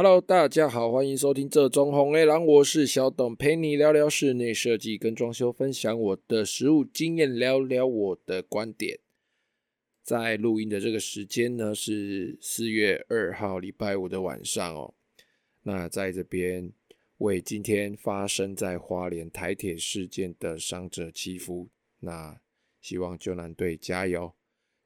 Hello，大家好，欢迎收听这中红 A 郎，我是小董，陪你聊聊室内设计跟装修，分享我的实务经验，聊聊我的观点。在录音的这个时间呢，是四月二号礼拜五的晚上哦。那在这边为今天发生在花莲台铁事件的伤者祈福，那希望救难队加油，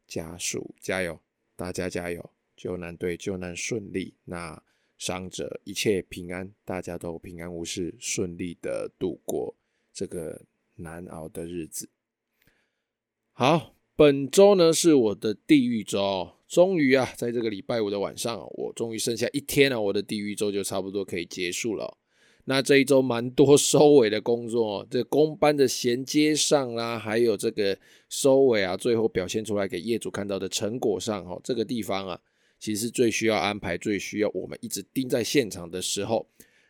家属加油，大家加油，救难队救难顺利。那伤者一切平安，大家都平安无事，顺利的度过这个难熬的日子。好，本周呢是我的地狱周，终于啊，在这个礼拜五的晚上，我终于剩下一天了，我的地狱周就差不多可以结束了。那这一周蛮多 收尾的工作，这工班的衔接上啦，还有这个收尾啊，最后表现出来给业主看到的成果上，哦，这个地方啊。其实最需要安排、最需要我们一直盯在现场的时候，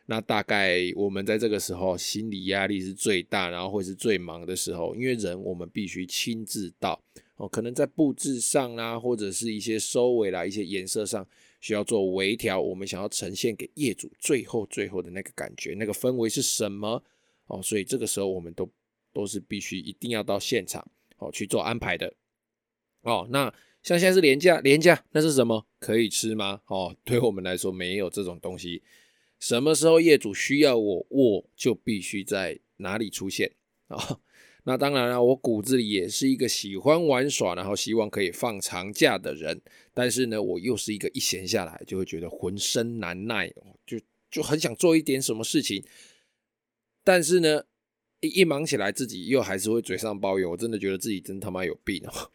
那大概我们在这个时候心理压力是最大，然后会是最忙的时候，因为人我们必须亲自到哦，可能在布置上啦，或者是一些收尾啦、一些颜色上需要做微调，我们想要呈现给业主最后最后的那个感觉、那个氛围是什么哦？所以这个时候我们都都是必须一定要到现场哦去做安排的哦。那像现在是连假，连假那是什么？可以吃吗？哦，对我们来说没有这种东西。什么时候业主需要我，我就必须在哪里出现啊、那当然了，我骨子里也是一个喜欢玩耍，然后希望可以放长假的人。但是呢，我又是一个一闲下来就会觉得浑身难耐，就就很想做一点什么事情。但是呢，一一忙起来，自己又还是会嘴上抱怨，我真的觉得自己真他妈有病哦。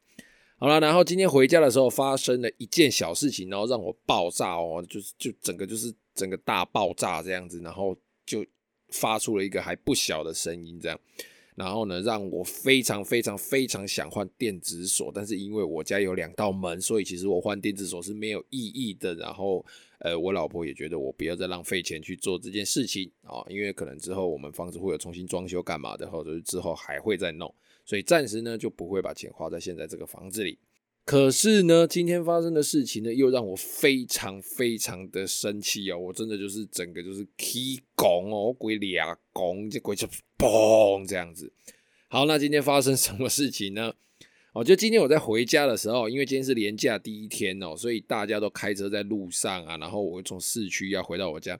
好了，然后今天回家的时候发生了一件小事情，然后让我爆炸哦，就是就整个就是整个大爆炸这样子，然后就发出了一个还不小的声音这样，然后呢，让我非常非常非常想换电子锁，但是因为我家有两道门，所以其实我换电子锁是没有意义的。然后呃，我老婆也觉得我不要再浪费钱去做这件事情啊，因为可能之后我们房子会有重新装修干嘛的，或者是之后还会再弄。所以暂时呢就不会把钱花在现在这个房子里。可是呢，今天发生的事情呢，又让我非常非常的生气哦！我真的就是整个就是起拱哦，鬼俩拱，这鬼就嘣这样子。好，那今天发生什么事情呢？哦，就今天我在回家的时候，因为今天是连假第一天哦，所以大家都开车在路上啊，然后我从市区要回到我家。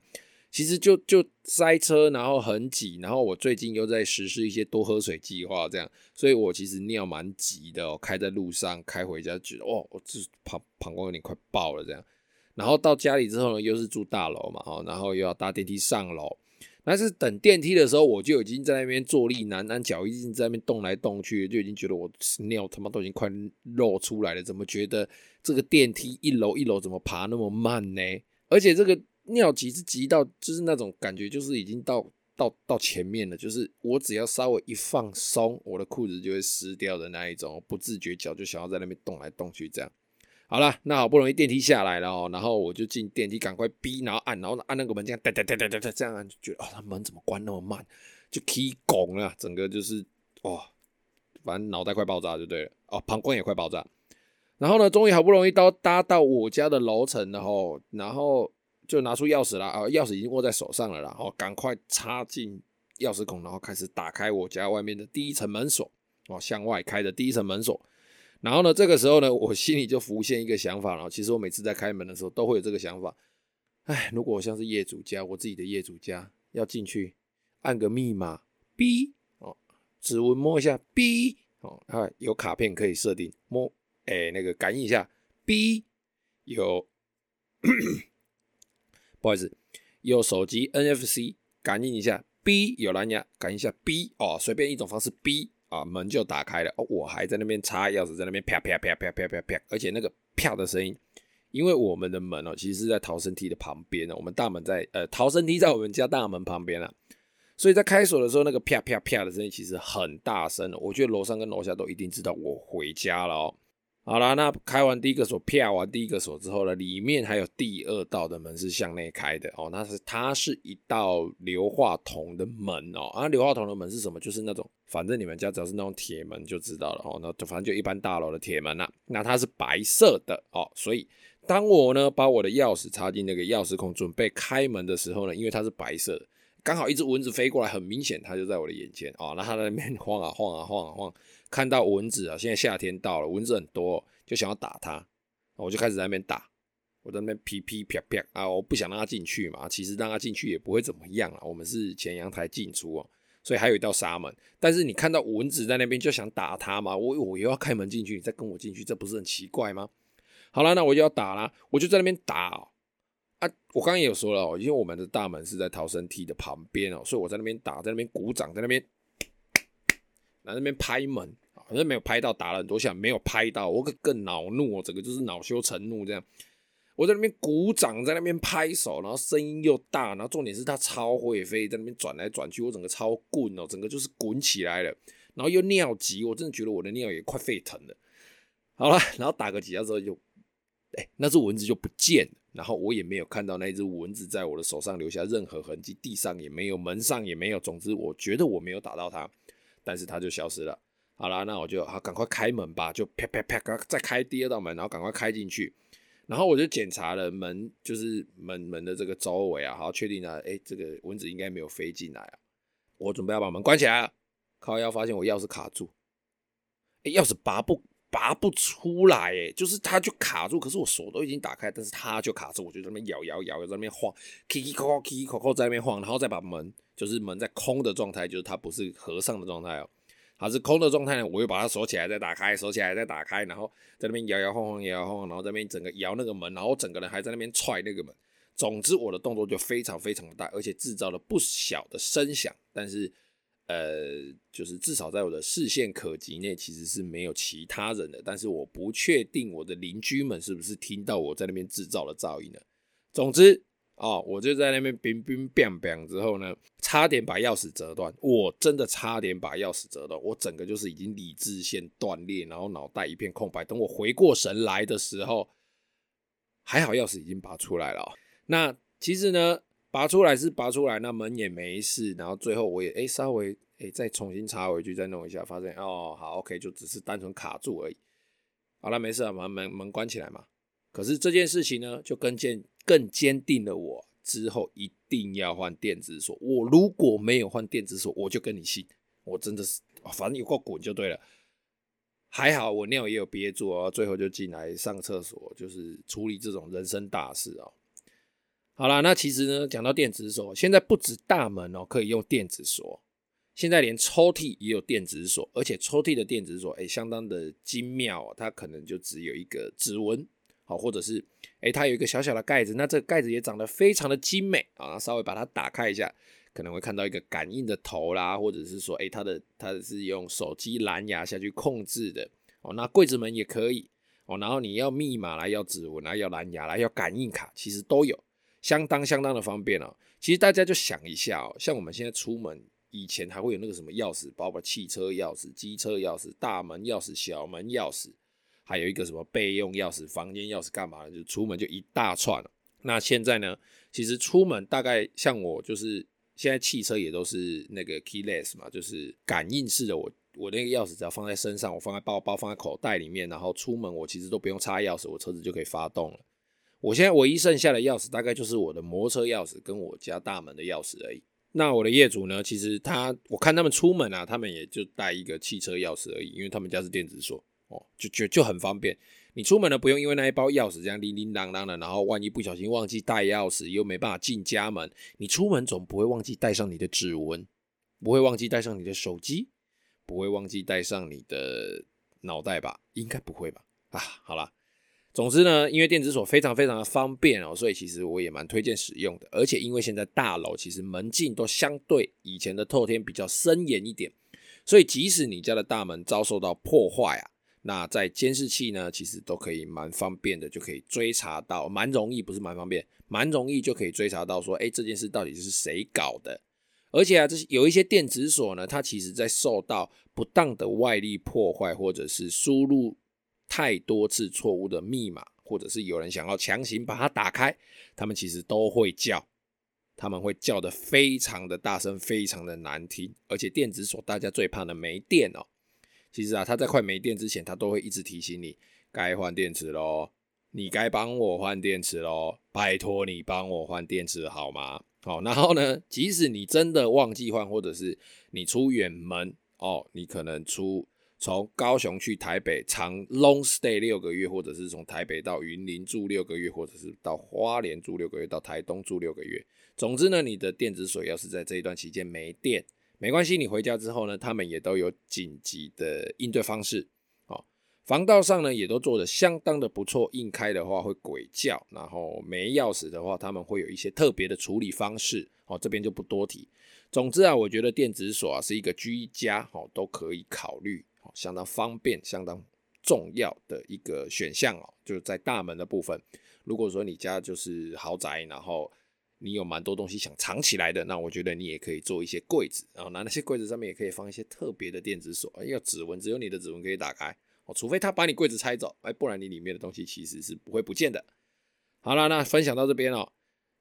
其实就就塞车，然后很挤，然后我最近又在实施一些多喝水计划，这样，所以我其实尿蛮急的哦，开在路上开回家，觉得哦，我这膀膀胱有点快爆了这样，然后到家里之后呢，又是住大楼嘛，然后又要搭电梯上楼，但是等电梯的时候，我就已经在那边坐立难安，脚已经在那边动来动去，就已经觉得我尿他妈都已经快漏出来了，怎么觉得这个电梯一楼一楼怎么爬那么慢呢？而且这个。尿急是急到，就是那种感觉，就是已经到到到前面了，就是我只要稍微一放松，我的裤子就会湿掉的那一种，不自觉脚就想要在那边动来动去这样。好了，那好不容易电梯下来了哦，然后我就进电梯，赶快逼，然后按，然后按那个门，这样哒哒哒哒哒这样按，就觉得哦，那门怎么关那么慢，就起拱了，整个就是哦，反正脑袋快爆炸就对了，哦，膀胱也快爆炸。然后呢，终于好不容易到搭到我家的楼层了吼，然后。就拿出钥匙了啊，钥匙已经握在手上了，然后赶快插进钥匙孔，然后开始打开我家外面的第一层门锁哦，向外开的第一层门锁。然后呢，这个时候呢，我心里就浮现一个想法了。其实我每次在开门的时候都会有这个想法，哎，如果我像是业主家，我自己的业主家要进去，按个密码，B 哦，指纹摸一下，B 哦，啊，有卡片可以设定摸，哎，那个感应一下，B 有。不好意思，有手机 NFC 感应一下，B 有蓝牙感应一下，B 哦，随便一种方式，B 啊，门就打开了。哦，我还在那边插钥匙，在那边啪啪啪啪啪啪啪，而且那个啪的声音，因为我们的门哦，其实是在逃生梯的旁边，我们大门在呃逃生梯在我们家大门旁边啊，所以在开锁的时候，那个啪啪啪的声音其实很大声，我觉得楼上跟楼下都一定知道我回家了哦。好啦，那开完第一个锁，啪完第一个锁之后呢，里面还有第二道的门是向内开的哦，那是它是一道硫化铜的门哦，啊，硫化铜的门是什么？就是那种，反正你们家只要是那种铁门就知道了哦，那反正就一般大楼的铁门呐，那它是白色的哦，所以当我呢把我的钥匙插进那个钥匙孔，准备开门的时候呢，因为它是白色的，刚好一只蚊子飞过来，很明显它就在我的眼前哦。那它在那边晃啊晃啊晃啊晃，看到蚊子啊，现在夏天到了，蚊子很多，就想要打它，我就开始在那边打，我在那边噼噼啪啪啊，我不想让它进去嘛，其实让它进去也不会怎么样啊。我们是前阳台进出哦，所以还有一道纱门。但是你看到蚊子在那边就想打它嘛，我我又要开门进去，你再跟我进去，这不是很奇怪吗？好了，那我就要打了，我就在那边打哦。啊，我刚刚也有说了哦，因为我们的大门是在逃生梯的旁边哦，所以我在那边打，在那边鼓掌，在那边，在那边拍门，反正没有拍到，打了很多下没有拍到，我可更恼怒我，整个就是恼羞成怒这样。我在那边鼓掌，在那边拍手，然后声音又大，然后重点是它超会飞，在那边转来转去，我整个超滚哦，整个就是滚起来了，然后又尿急，我真的觉得我的尿也快沸腾了。好了，然后打个几下之后就。哎、那只蚊子就不见了，然后我也没有看到那只蚊子在我的手上留下任何痕迹，地上也没有，门上也没有。总之，我觉得我没有打到它，但是它就消失了。好了，那我就好，赶快开门吧，就啪啪啪，再开第二道门，然后赶快开进去。然后我就检查了门，就是门门的这个周围啊，好，确定了，哎、这个蚊子应该没有飞进来啊。我准备要把门关起来了，靠腰发现我钥匙卡住，哎、钥匙拔不。拔不出来，哎，就是它就卡住，可是我锁都已经打开，但是它就卡住，我就在那边摇摇摇，在那边晃，kiki koko kiki koko 在那边晃，然后再把门，就是门在空的状态，就是它不是合上的状态哦，它是空的状态呢，我又把它锁起来再打开，锁起来再打开，然后在那边摇摇晃晃摇摇晃晃，然后在那边整个摇那个门，然后整个人还在那边踹那个门，总之我的动作就非常非常的大，而且制造了不小的声响，但是。呃，就是至少在我的视线可及内，其实是没有其他人的。但是我不确定我的邻居们是不是听到我在那边制造了噪音呢？总之哦，我就在那边冰冰冰冰之后呢，差点把钥匙折断。我真的差点把钥匙折断，我整个就是已经理智线断裂，然后脑袋一片空白。等我回过神来的时候，还好钥匙已经拔出来了。那其实呢？拔出来是拔出来，那门也没事，然后最后我也哎、欸、稍微哎、欸、再重新插回去再弄一下，发现哦好 OK 就只是单纯卡住而已。好了没事了，把门门关起来嘛。可是这件事情呢，就更坚更坚定了我之后一定要换电子锁。我如果没有换电子锁，我就跟你姓。我真的是，反正有够滚就对了。还好我尿也有憋住啊，最后就进来上厕所，就是处理这种人生大事啊。好啦，那其实呢，讲到电子锁，现在不止大门哦可以用电子锁，现在连抽屉也有电子锁，而且抽屉的电子锁诶相当的精妙，它可能就只有一个指纹，好，或者是诶它有一个小小的盖子，那这个盖子也长得非常的精美啊，稍微把它打开一下，可能会看到一个感应的头啦，或者是说诶它的它是用手机蓝牙下去控制的哦，那柜子门也可以哦，然后你要密码啦，要指纹啦，要蓝牙啦，要感应卡，其实都有。相当相当的方便哦。其实大家就想一下哦，像我们现在出门，以前还会有那个什么钥匙，包括汽车钥匙、机车钥匙、大门钥匙、小门钥匙，还有一个什么备用钥匙、房间钥匙，干嘛的？就出门就一大串。那现在呢，其实出门大概像我，就是现在汽车也都是那个 keyless 嘛，就是感应式的。我我那个钥匙只要放在身上，我放在包包、放在口袋里面，然后出门我其实都不用插钥匙，我车子就可以发动了。我现在唯一剩下的钥匙，大概就是我的摩托车钥匙跟我家大门的钥匙而已。那我的业主呢？其实他，我看他们出门啊，他们也就带一个汽车钥匙而已，因为他们家是电子锁哦，就就就很方便。你出门呢，不用因为那一包钥匙这样叮叮当当的，然后万一不小心忘记带钥匙，又没办法进家门。你出门总不会忘记带上你的指纹，不会忘记带上你的手机，不会忘记带上你的脑袋吧？应该不会吧？啊，好了。总之呢，因为电子锁非常非常的方便哦，所以其实我也蛮推荐使用的。而且因为现在大楼其实门禁都相对以前的透天比较森严一点，所以即使你家的大门遭受到破坏啊，那在监视器呢，其实都可以蛮方便的，就可以追查到，蛮容易，不是蛮方便，蛮容易就可以追查到说，哎，这件事到底是谁搞的？而且啊，这有一些电子锁呢，它其实在受到不当的外力破坏，或者是输入。太多次错误的密码，或者是有人想要强行把它打开，他们其实都会叫，他们会叫得非常的大声，非常的难听。而且电子锁大家最怕的没电哦。其实啊，它在快没电之前，它都会一直提醒你该换电池喽。你该帮我换电池喽，拜托你帮我换电池好吗？好，然后呢，即使你真的忘记换，或者是你出远门哦，你可能出从高雄去台北长 long stay 六个月，或者是从台北到云林住六个月，或者是到花莲住六个月，到台东住六个月。总之呢，你的电子锁要是在这一段期间没电，没关系，你回家之后呢，他们也都有紧急的应对方式。防盗上呢，也都做得相当的不错，硬开的话会鬼叫，然后没钥匙的话，他们会有一些特别的处理方式，哦，这边就不多提。总之啊，我觉得电子锁啊是一个居家哦都可以考虑，相当方便、相当重要的一个选项哦，就是在大门的部分。如果说你家就是豪宅，然后你有蛮多东西想藏起来的，那我觉得你也可以做一些柜子，然后那那些柜子上面也可以放一些特别的电子锁，因为指纹只有你的指纹可以打开。哦除非他把你柜子拆走，哎，不然你里面的东西其实是不会不见的。好了，那分享到这边哦。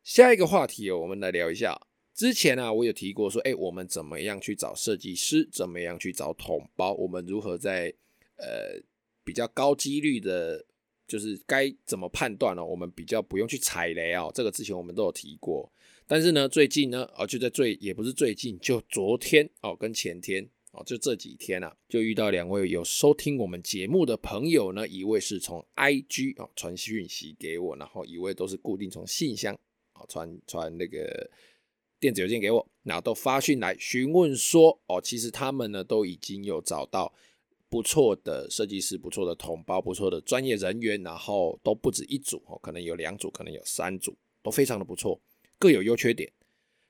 下一个话题哦，我们来聊一下。之前啊，我有提过说，哎，我们怎么样去找设计师？怎么样去找桶包？我们如何在呃比较高几率的，就是该怎么判断呢？我们比较不用去踩雷哦。这个之前我们都有提过。但是呢，最近呢，哦，就在最也不是最近，就昨天哦，跟前天哦。就这几天啊，就遇到两位有收听我们节目的朋友呢，一位是从 IG 啊传讯息给我，然后一位都是固定从信箱啊传传那个电子邮件给我，然后都发讯来询问说，哦，其实他们呢都已经有找到不错的设计师、不错的同胞、不错的专业人员，然后都不止一组哦，可能有两组，可能有三组，都非常的不错，各有优缺点。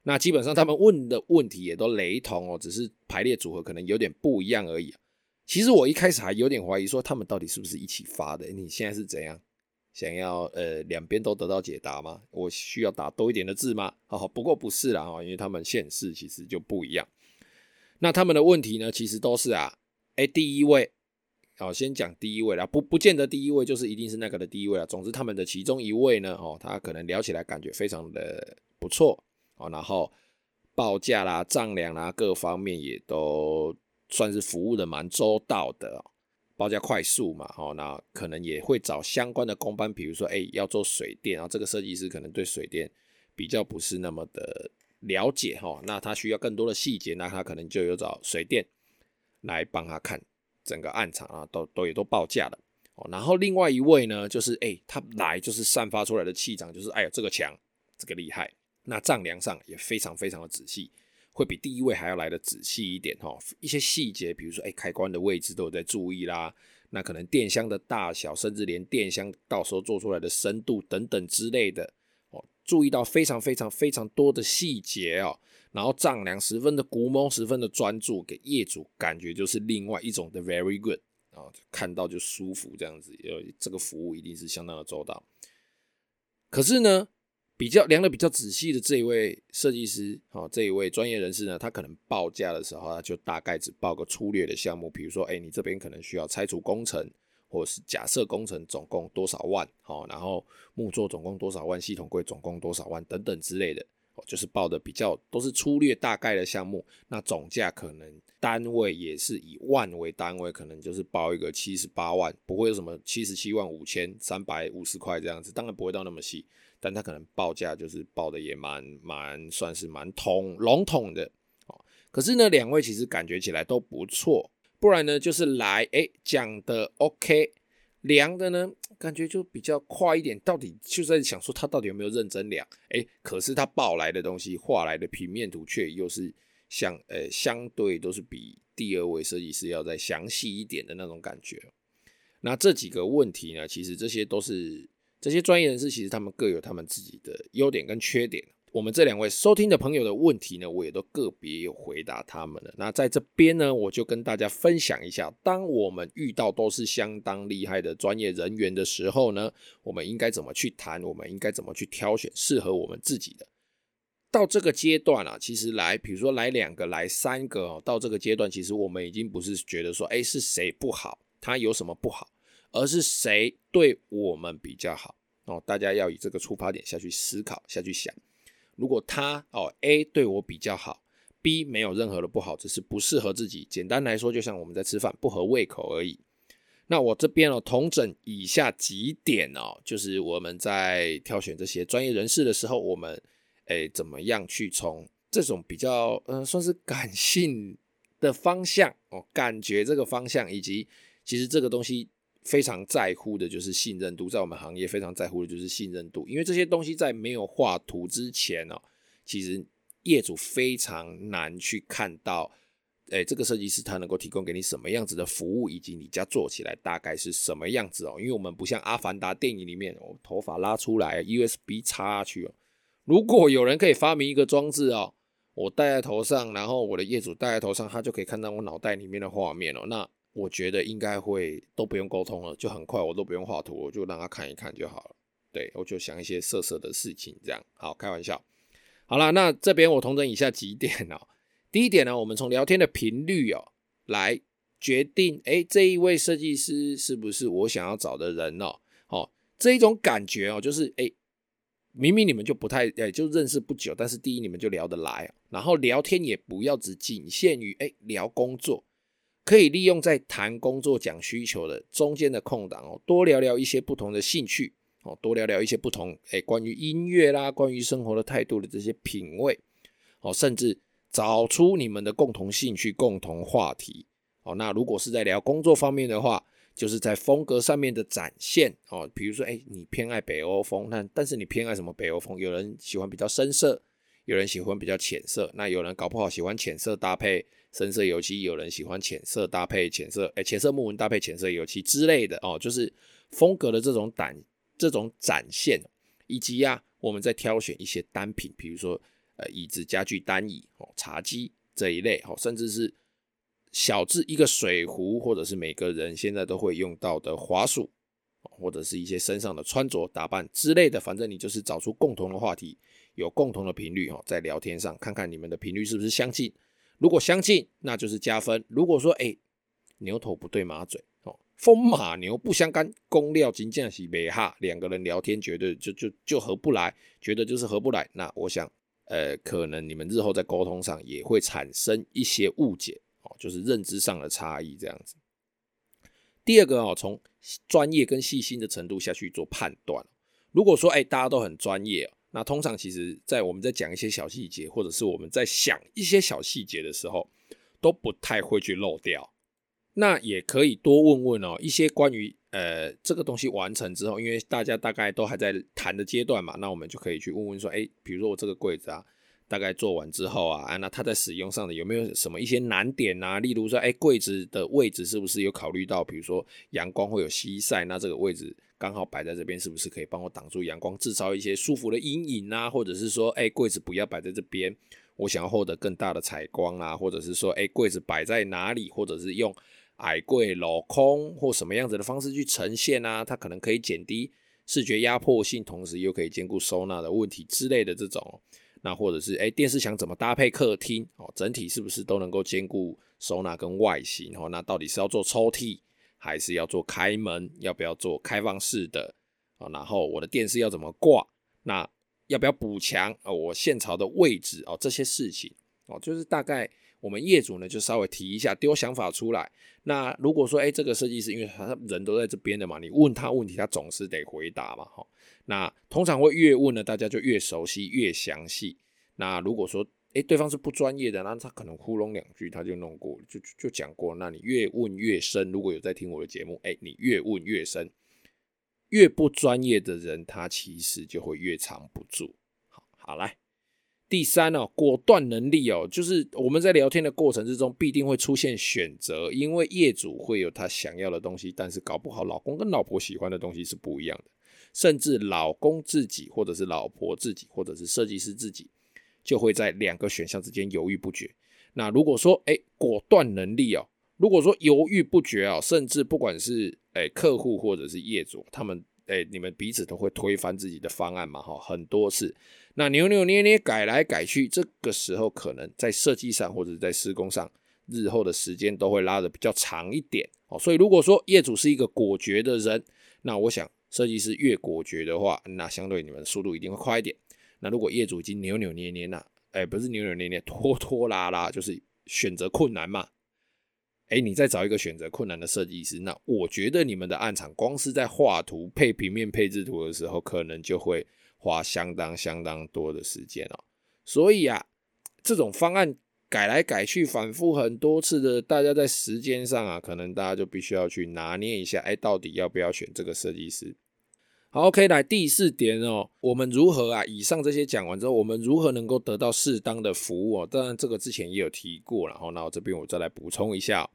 那基本上他们问的问题也都雷同哦，只是排列组合可能有点不一样而已。其实我一开始还有点怀疑，说他们到底是不是一起发的？你现在是怎样想要呃两边都得到解答吗？我需要打多一点的字吗？好，不过不是啦哈，因为他们县市其实就不一样。那他们的问题呢，其实都是啊，哎，第一位，好，先讲第一位啦，不不见得第一位就是一定是那个的第一位啊。总之他们的其中一位呢，哦，他可能聊起来感觉非常的不错。哦，然后报价啦、丈量啦，各方面也都算是服务的蛮周到的，报价快速嘛，哦，那可能也会找相关的工班，比如说，哎，要做水电，然后这个设计师可能对水电比较不是那么的了解，哈，那他需要更多的细节，那他可能就有找水电来帮他看整个案场啊，都都也都报价了，哦，然后另外一位呢，就是哎，他来就是散发出来的气场，就是哎呀，这个强，这个厉害。那丈量上也非常非常的仔细，会比第一位还要来的仔细一点哈。一些细节，比如说，哎，开关的位置都有在注意啦。那可能电箱的大小，甚至连电箱到时候做出来的深度等等之类的，哦，注意到非常非常非常多的细节哦。然后丈量十分的古摸，十分的专注，给业主感觉就是另外一种的 very good 啊，看到就舒服这样子。呃这个服务一定是相当的周到。可是呢，比较量的比较仔细的这一位设计师，哦，这一位专业人士呢，他可能报价的时候，他就大概只报个粗略的项目，比如说，哎，你这边可能需要拆除工程，或者是假设工程总共多少万，哦，然后木作总共多少万，系统柜总共多少万等等之类的，就是报的比较都是粗略大概的项目，那总价可能单位也是以万为单位，可能就是报一个七十八万，不会有什么七十七万五千三百五十块这样子，当然不会到那么细。但他可能报价就是报的也蛮蛮算是蛮统笼统的哦。可是呢，两位其实感觉起来都不错，不然呢就是来哎讲的 OK，量的呢感觉就比较快一点。到底就在想说他到底有没有认真量？哎，可是他报来的东西画来的平面图却又是相呃相对都是比第二位设计师要再详细一点的那种感觉。那这几个问题呢，其实这些都是。这些专业人士其实他们各有他们自己的优点跟缺点。我们这两位收听的朋友的问题呢，我也都个别有回答他们了。那在这边呢，我就跟大家分享一下，当我们遇到都是相当厉害的专业人员的时候呢，我们应该怎么去谈？我们应该怎么去挑选适合我们自己的？到这个阶段啊，其实来，比如说来两个，来三个哦，到这个阶段，其实我们已经不是觉得说，哎，是谁不好，他有什么不好？而是谁对我们比较好哦？大家要以这个出发点下去思考，下去想。如果他哦 A 对我比较好，B 没有任何的不好，只是不适合自己。简单来说，就像我们在吃饭，不合胃口而已。那我这边哦，统整以下几点哦，就是我们在挑选这些专业人士的时候，我们诶怎么样去从这种比较嗯、算是感性的方向哦，感觉这个方向，以及其实这个东西非常在乎的就是信任度，在我们行业非常在乎的就是信任度，因为这些东西在没有画图之前哦，其实业主非常难去看到。哎，这个设计师他能够提供给你什么样子的服务，以及你家做起来大概是什么样子哦？因为我们不像《阿凡达》电影里面我，头发拉出来，USB 插去哦。如果有人可以发明一个装置哦，我戴在头上，然后我的业主戴在头上，他就可以看到我脑袋里面的画面哦。那我觉得应该会都不用沟通了，就很快，我都不用画图，我就让他看一看就好了。对，我就想一些色色的事情，这样好开玩笑。好了，那这边我统整以下几点哦。第一点呢，我们从聊天的频率哦来决定，哎，这一位设计师是不是我想要找的人哦？哦，这一种感觉哦，就是哎，明明你们就不太哎，就认识不久，但是第一你们就聊得来，然后聊天也不要只仅限于哎聊工作，可以利用在谈工作讲需求的中间的空档哦，多聊聊一些不同的兴趣哦，多聊聊一些不同哎关于音乐啦，关于生活的态度的这些品味哦，甚至。找出你们的共同兴趣、共同话题哦。那如果是在聊工作方面的话，就是在风格上面的展现哦。比如说，哎，你偏爱北欧风，那但是你偏爱什么北欧风？有人喜欢比较深色，有人喜欢比较浅色。那有人搞不好喜欢浅色搭配深色油漆，有人喜欢浅色搭配浅色，哎，浅色木纹搭配浅色油漆之类的哦。就是风格的这种展、这种展现，以及呀、啊，我们在挑选一些单品，比如说。呃，椅子、家具、单椅、哦，茶几这一类，哦，甚至是小至一个水壶，或者是每个人现在都会用到的滑鼠，或者是一些身上的穿着打扮之类的，反正你就是找出共同的话题，有共同的频率，哦，在聊天上看看你们的频率是不是相近。如果相近，那就是加分；如果说，哎、牛头不对马嘴，哦，风马牛不相干，公料金匠喜没哈，两个人聊天绝对就就就合不来，觉得就是合不来。那我想。呃，可能你们日后在沟通上也会产生一些误解哦，就是认知上的差异这样子。第二个哦，从专业跟细心的程度下去做判断。如果说哎，大家都很专业哦，那通常其实在我们在讲一些小细节，或者是我们在想一些小细节的时候，都不太会去漏掉。那也可以多问问哦，一些关于呃这个东西完成之后，因为大家大概都还在谈的阶段嘛，那我们就可以去问问说，哎，比如说我这个柜子啊，大概做完之后啊，啊那它在使用上的有没有什么一些难点啊？例如说，哎，柜子的位置是不是有考虑到，比如说阳光会有西晒，那这个位置刚好摆在这边，是不是可以帮我挡住阳光，制造一些舒服的阴影啊？或者是说，哎，柜子不要摆在这边，我想要获得更大的采光啊？或者是说，哎，柜子摆在哪里，或者是用。矮柜镂空或什么样子的方式去呈现啊？它可能可以减低视觉压迫性，同时又可以兼顾收纳的问题之类的这种。那或者是哎、电视墙怎么搭配客厅？哦，整体是不是都能够兼顾收纳跟外形？哦，那到底是要做抽屉，还是要做开门？要不要做开放式的？啊，然后我的电视要怎么挂？那要不要补墙？哦，我线槽的位置哦，这些事情哦，就是大概。我们业主呢，就稍微提一下，丢想法出来。那如果说，哎，这个设计师，因为他人都在这边的嘛，你问他问题，他总是得回答嘛，哈。那通常会越问呢，大家就越熟悉、越详细。那如果说，哎，对方是不专业的，那他可能糊弄两句，他就弄过，就就讲过。那你越问越深。如果有在听我的节目，哎，你越问越深，越不专业的人，他其实就会越藏不住。好，好来。第三哦，果断能力哦，就是我们在聊天的过程之中，必定会出现选择，因为业主会有他想要的东西，但是搞不好老公跟老婆喜欢的东西是不一样的，甚至老公自己，或者是老婆自己，或者是设计师自己，就会在两个选项之间犹豫不决。那如果说哎，果断能力哦，如果说犹豫不决啊，甚至不管是哎客户或者是业主，他们。哎，你们彼此都会推翻自己的方案嘛？哈，很多次，那扭扭捏捏改来改去，这个时候可能在设计上或者在施工上，日后的时间都会拉得比较长一点。哦，所以如果说业主是一个果决的人，那我想设计师越果决的话，那相对你们速度一定会快一点。那如果业主已经扭扭捏捏，那哎，不是扭扭捏捏，拖拖拉拉，就是选择困难嘛。哎，你再找一个选择困难的设计师，那我觉得你们的案场光是在画图配平面配置图的时候，可能就会花相当相当多的时间哦。所以啊，这种方案改来改去，反复很多次的，大家在时间上啊，可能大家就必须要去拿捏一下，哎，到底要不要选这个设计师？好，OK，来第四点哦，我们如何啊？以上这些讲完之后，我们如何能够得到适当的服务哦？当然，这个之前也有提过，然后那我这边我再来补充一下。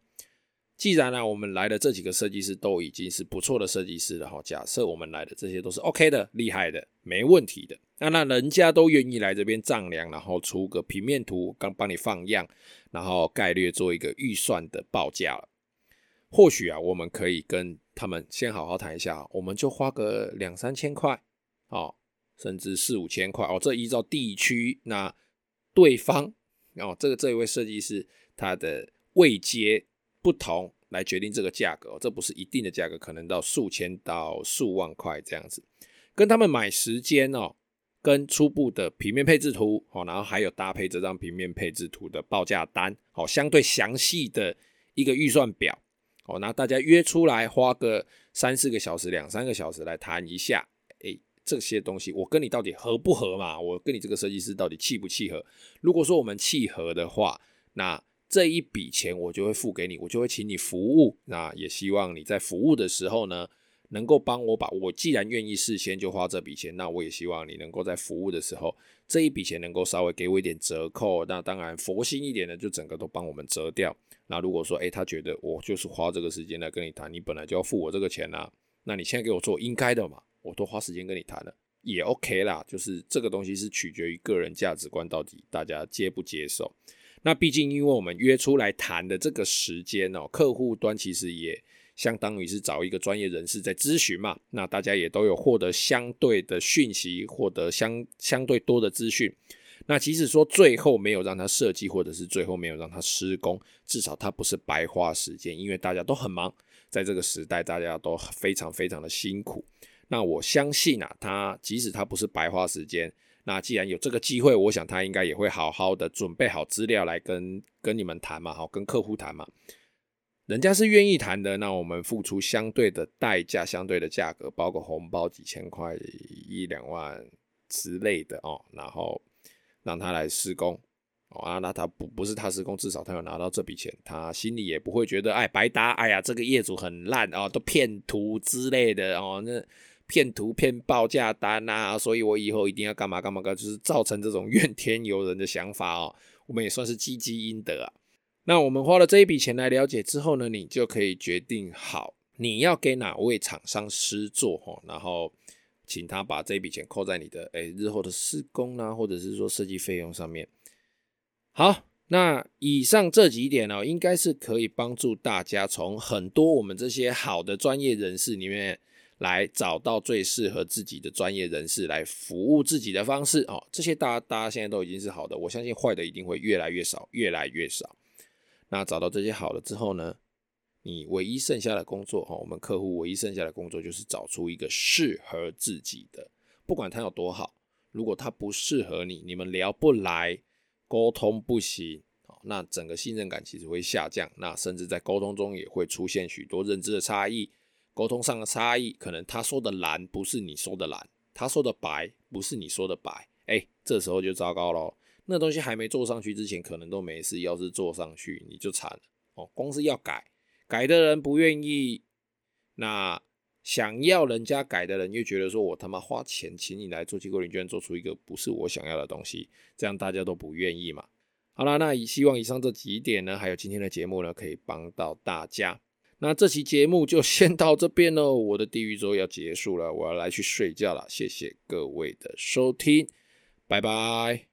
既然呢、我们来的这几个设计师都已经是不错的设计师了哈，假设我们来的这些都是 OK 的、厉害的、没问题的，那那人家都愿意来这边丈量，然后出个平面图，刚帮你放样，然后概略做一个预算的报价了。或许啊，我们可以跟他们先好好谈一下，我们就花个两三千块，哦，甚至四五千块哦。这依照地区，那对方哦，这个这一位设计师他的位阶不同来决定这个价格，这不是一定的价格，可能到数千到数万块这样子。跟他们买时间哦，跟初步的平面配置图哦，然后还有搭配这张平面配置图的报价单，哦，相对详细的一个预算表。哦，那大家约出来花个三四个小时、两三个小时来谈一下，诶，这些东西我跟你到底合不合嘛？我跟你这个设计师到底契不契合？如果说我们契合的话，那这一笔钱我就会付给你，我就会请你服务。那也希望你在服务的时候呢，能够帮我把我既然愿意事先就花这笔钱，那我也希望你能够在服务的时候，这一笔钱能够稍微给我一点折扣。那当然佛心一点的，就整个都帮我们折掉。那如果说，哎、他觉得我就是花这个时间来跟你谈，你本来就要付我这个钱啊，那你现在给我做应该的嘛，我都花时间跟你谈了，也 OK 啦。就是这个东西是取决于个人价值观，到底大家接不接受。那毕竟，因为我们约出来谈的这个时间哦，客户端其实也相当于是找一个专业人士在咨询嘛，那大家也都有获得相对的讯息，获得相相对多的资讯。那即使说最后没有让他设计，或者是最后没有让他施工，至少他不是白花时间，因为大家都很忙，在这个时代大家都非常非常的辛苦。那我相信啊，他即使他不是白花时间，那既然有这个机会，我想他应该也会好好的准备好资料来跟跟你们谈嘛，好，跟客户谈嘛。人家是愿意谈的，那我们付出相对的代价，相对的价格，包括红包几千块、一两万之类的哦，然后。让他来施工，哦啊，那他不不是他施工，至少他有拿到这笔钱，他心里也不会觉得哎白搭，哎呀这个业主很烂哦，都骗图之类的哦，那骗图骗报价单啊，所以我以后一定要干嘛干嘛干，就是造成这种 怨天尤人的想法哦，我们也算是积积阴德啊。那我们花了这一笔钱来了解之后呢，你就可以决定好你要给哪位厂商施作哦，然后。请他把这笔钱扣在你的诶、日后的施工啊，或者是说设计费用上面。好，那以上这几点呢、应该是可以帮助大家从很多我们这些好的专业人士里面来找到最适合自己的专业人士来服务自己的方式哦、这些大家大家现在都已经是好的，我相信坏的一定会越来越少，越来越少。那找到这些好了之后呢？你唯一剩下的工作，哈，我们客户唯一剩下的工作就是找出一个适合自己的，不管他有多好，如果他不适合你，你们聊不来，沟通不行，那整个信任感其实会下降，那甚至在沟通中也会出现许多认知的差异，沟通上的差异，可能他说的蓝不是你说的蓝，他说的白不是你说的白，哎，这时候就糟糕了，那东西还没做上去之前可能都没事，要是做上去你就惨了，哦，光是要改。改的人不愿意，那想要人家改的人又觉得说：“我他妈花钱请你来做，机构你居然做出一个不是我想要的东西，这样大家都不愿意嘛。”好啦，那希望以上这几点呢，还有今天的节目呢，可以帮到大家。那这期节目就先到这边喽，我的地狱周要结束了，我要来去睡觉了。谢谢各位的收听，拜拜。